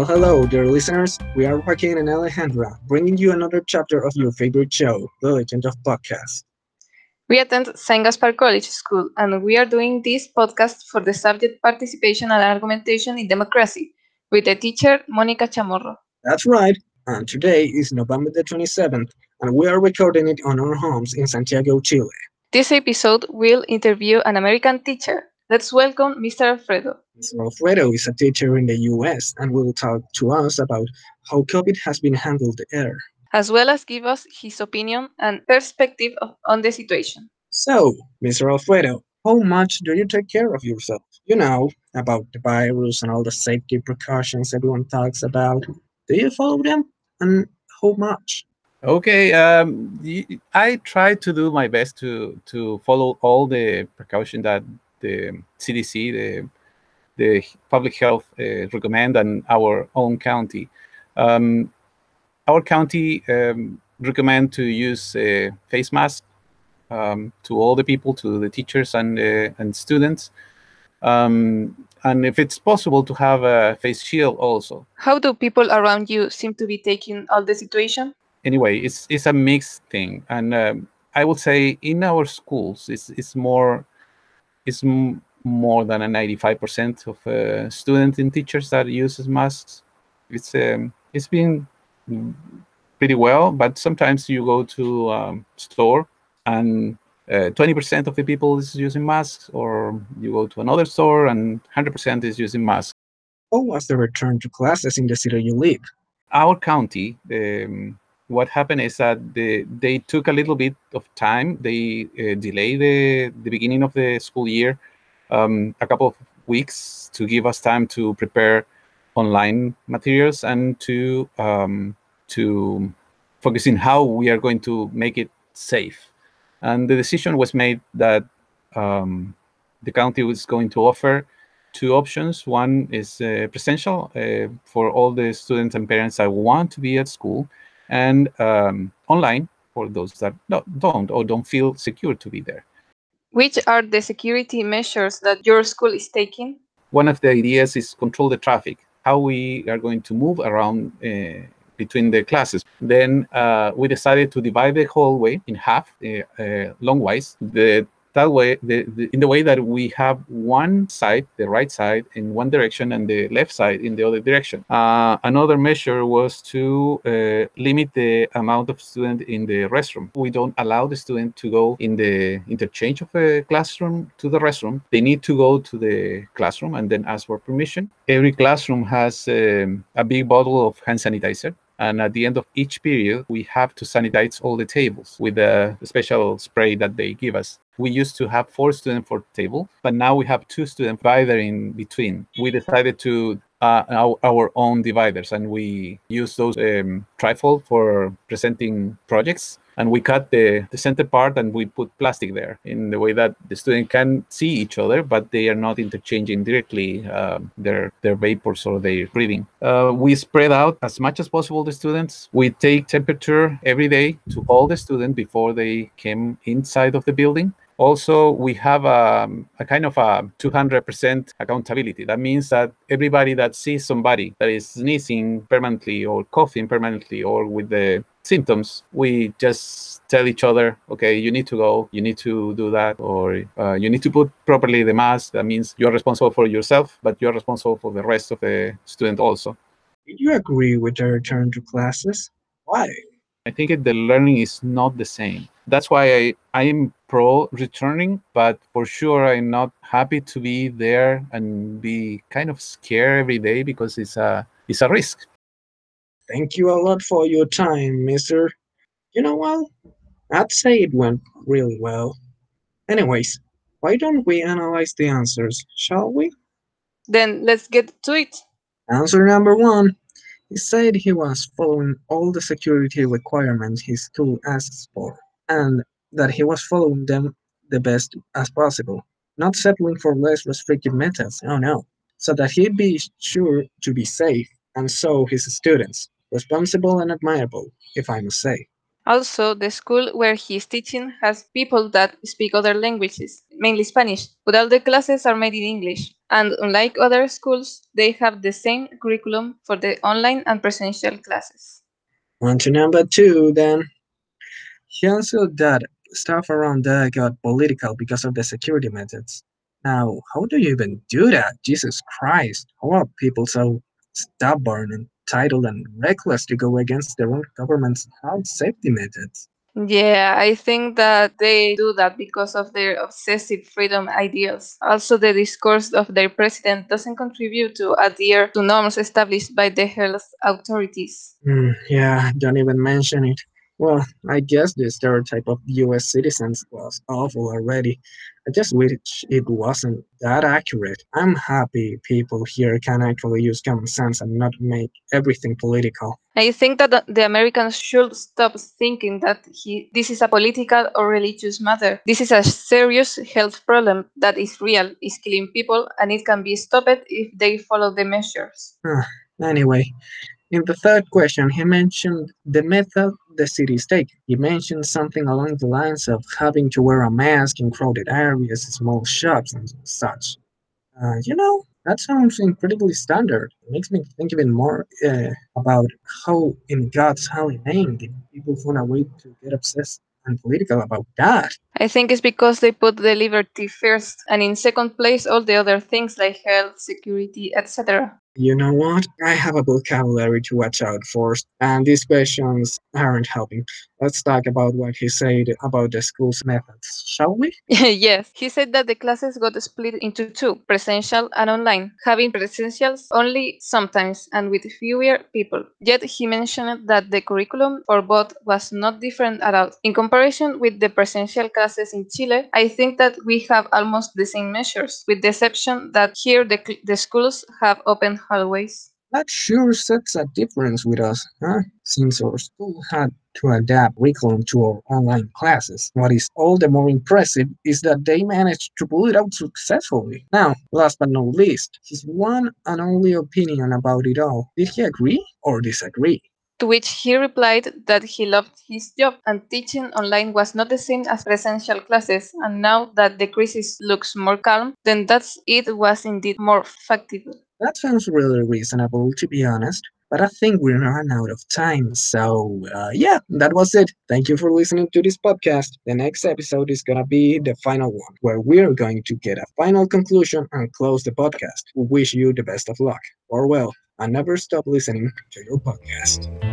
Well, hello, dear listeners. We are Joaquin and Alejandra, bringing you another chapter of your favorite show, The Legend of Pogcast. We attend St. Gaspar College School, and we are doing this podcast for the subject Participation and Argumentation in Democracy with the teacher Monica Chamorro. That's right. And today is November the 27th, and we are recording it on our homes in Santiago, Chile. This episode will interview an American teacher. Let's welcome Mr. Alfredo. Mr. Alfredo is a teacher in the US and will talk to us about how COVID has been handled there. as well as give us his opinion and perspective of, on the situation. So, Mr. Alfredo, how much do you take care of yourself? You know, about the virus and all the safety precautions everyone talks about. Do you follow them? And how much? Okay, um, y- I try to do my best to to follow all the precaution that the CDC, the the public health uh, recommend, and our own county. Um, our county um, recommend to use a face mask um, to all the people, to the teachers and uh, and students, um, and if it's possible to have a face shield also. How do people around you seem to be taking all the situation? anyway, it's it's a mixed thing, and um, I would say in our schools, it's it's more it's m- more than a ninety five percent of uh, students and teachers that uses masks. It's um, it's been pretty well, but sometimes you go to um, store and twenty percent of the people is using masks, or you go to another store and hundred percent is using masks. How was the return to classes in the city you live? our county, um, what happened is that the, they took a little bit of time. They uh, delayed the, the beginning of the school year um, a couple of weeks to give us time to prepare online materials and to um, to focus in how we are going to make it safe. And the decision was made that um, the county was going to offer two options. One is uh, presential uh, for all the students and parents that want to be at school, and um, online for those that don't or don't feel secure to be there. Which are the security measures that your school is taking? One of the ideas is control the traffic, how we are going to move around uh, between the classes. Then uh, we decided to divide the hallway in half, uh, uh, longwise. The that way, the, the, in the way that we have one side, the right side, in one direction, and the left side in the other direction. Uh, another measure was to uh, limit the amount of student in the restroom. We don't allow the student to go in the interchange of a classroom to the restroom. They need to go to the classroom and then ask for permission. Every classroom has um, a big bottle of hand sanitizer. And at the end of each period, we have to sanitize all the tables with a special spray that they give us. We used to have four students per table, but now we have two students divider in between. We decided to uh, our, our own dividers, and we use those um, trifold for presenting projects. And we cut the, the center part and we put plastic there in the way that the student can see each other, but they are not interchanging directly um, their their vapors or their breathing. Uh, we spread out as much as possible the students. We take temperature every day to all the students before they came inside of the building. Also, we have a, a kind of a 200% accountability. That means that everybody that sees somebody that is sneezing permanently or coughing permanently or with the symptoms, we just tell each other, okay, you need to go, you need to do that, or uh, you need to put properly the mask. That means you're responsible for yourself, but you're responsible for the rest of the student also. Did you agree with the return to classes? Why? I think the learning is not the same. That's why I, I am pro returning, but for sure I'm not happy to be there and be kind of scared every day because it's a it's a risk. Thank you a lot for your time, mister. You know what? I'd say it went really well. Anyways, why don't we analyze the answers, shall we? Then let's get to it. Answer number one. He said he was following all the security requirements his school asks for, and that he was following them the best as possible, not settling for less restrictive methods, oh no, so that he'd be sure to be safe, and so his students, responsible and admirable, if I must say. Also, the school where he is teaching has people that speak other languages, mainly Spanish, but all the classes are made in English. And unlike other schools, they have the same curriculum for the online and presential classes. On to number two, then. He answered that stuff around there got political because of the security methods. Now, how do you even do that? Jesus Christ. How are people so stubborn, and entitled, and reckless to go against their own government's health safety methods? Yeah, I think that they do that because of their obsessive freedom ideals. Also, the discourse of their president doesn't contribute to adhere to norms established by the health authorities. Hmm, yeah, don't even mention it. Well, I guess the stereotype of US citizens was awful already. I just wish it wasn't that accurate. I'm happy people here can actually use common sense and not make everything political. I think that the- Americans should stop thinking that he, this is a political or religious matter. This is a serious health problem that is real, is killing people, and it can be stopped if they follow the measures. Ah, anyway, in the third question, he mentioned the method the cities take. He mentioned something along the lines of having to wear a mask in crowded areas, small shops, and such. Uh, you know, that sounds incredibly standard. It makes me think even more uh, about how, in God's holy name, did people find a way to get obsessed and political about that? I think it's because they put the liberty first, and in second place, all the other things like health, security, etc. You know what? I have a vocabulary to watch out for, and these questions aren't helping. Let's talk about what he said about the school's methods, shall we? yes, he said that the classes got split into two presential and online, having presentials only sometimes and with fewer people. Yet he mentioned that the curriculum for both was not different at all. In comparison with the presential classes in Chile, I think that we have almost the same measures, with the exception that here the, the schools have open hallways. That sure sets a difference with us, huh? Since our school had to adapt curriculum to our online classes. What is all the more impressive is that they managed to pull it out successfully. Now, last but not least, his one and only opinion about it all. Did he agree or disagree? To which he replied that he loved his job and teaching online was not the same as presential classes, and now that the crisis looks more calm, then that's it was indeed more factible. That sounds really reasonable, to be honest. But I think we ran out of time. So, uh, yeah, that was it. Thank you for listening to this podcast. The next episode is going to be the final one, where we're going to get a final conclusion and close the podcast. We wish you the best of luck. Or, well, and never stop listening to your podcast.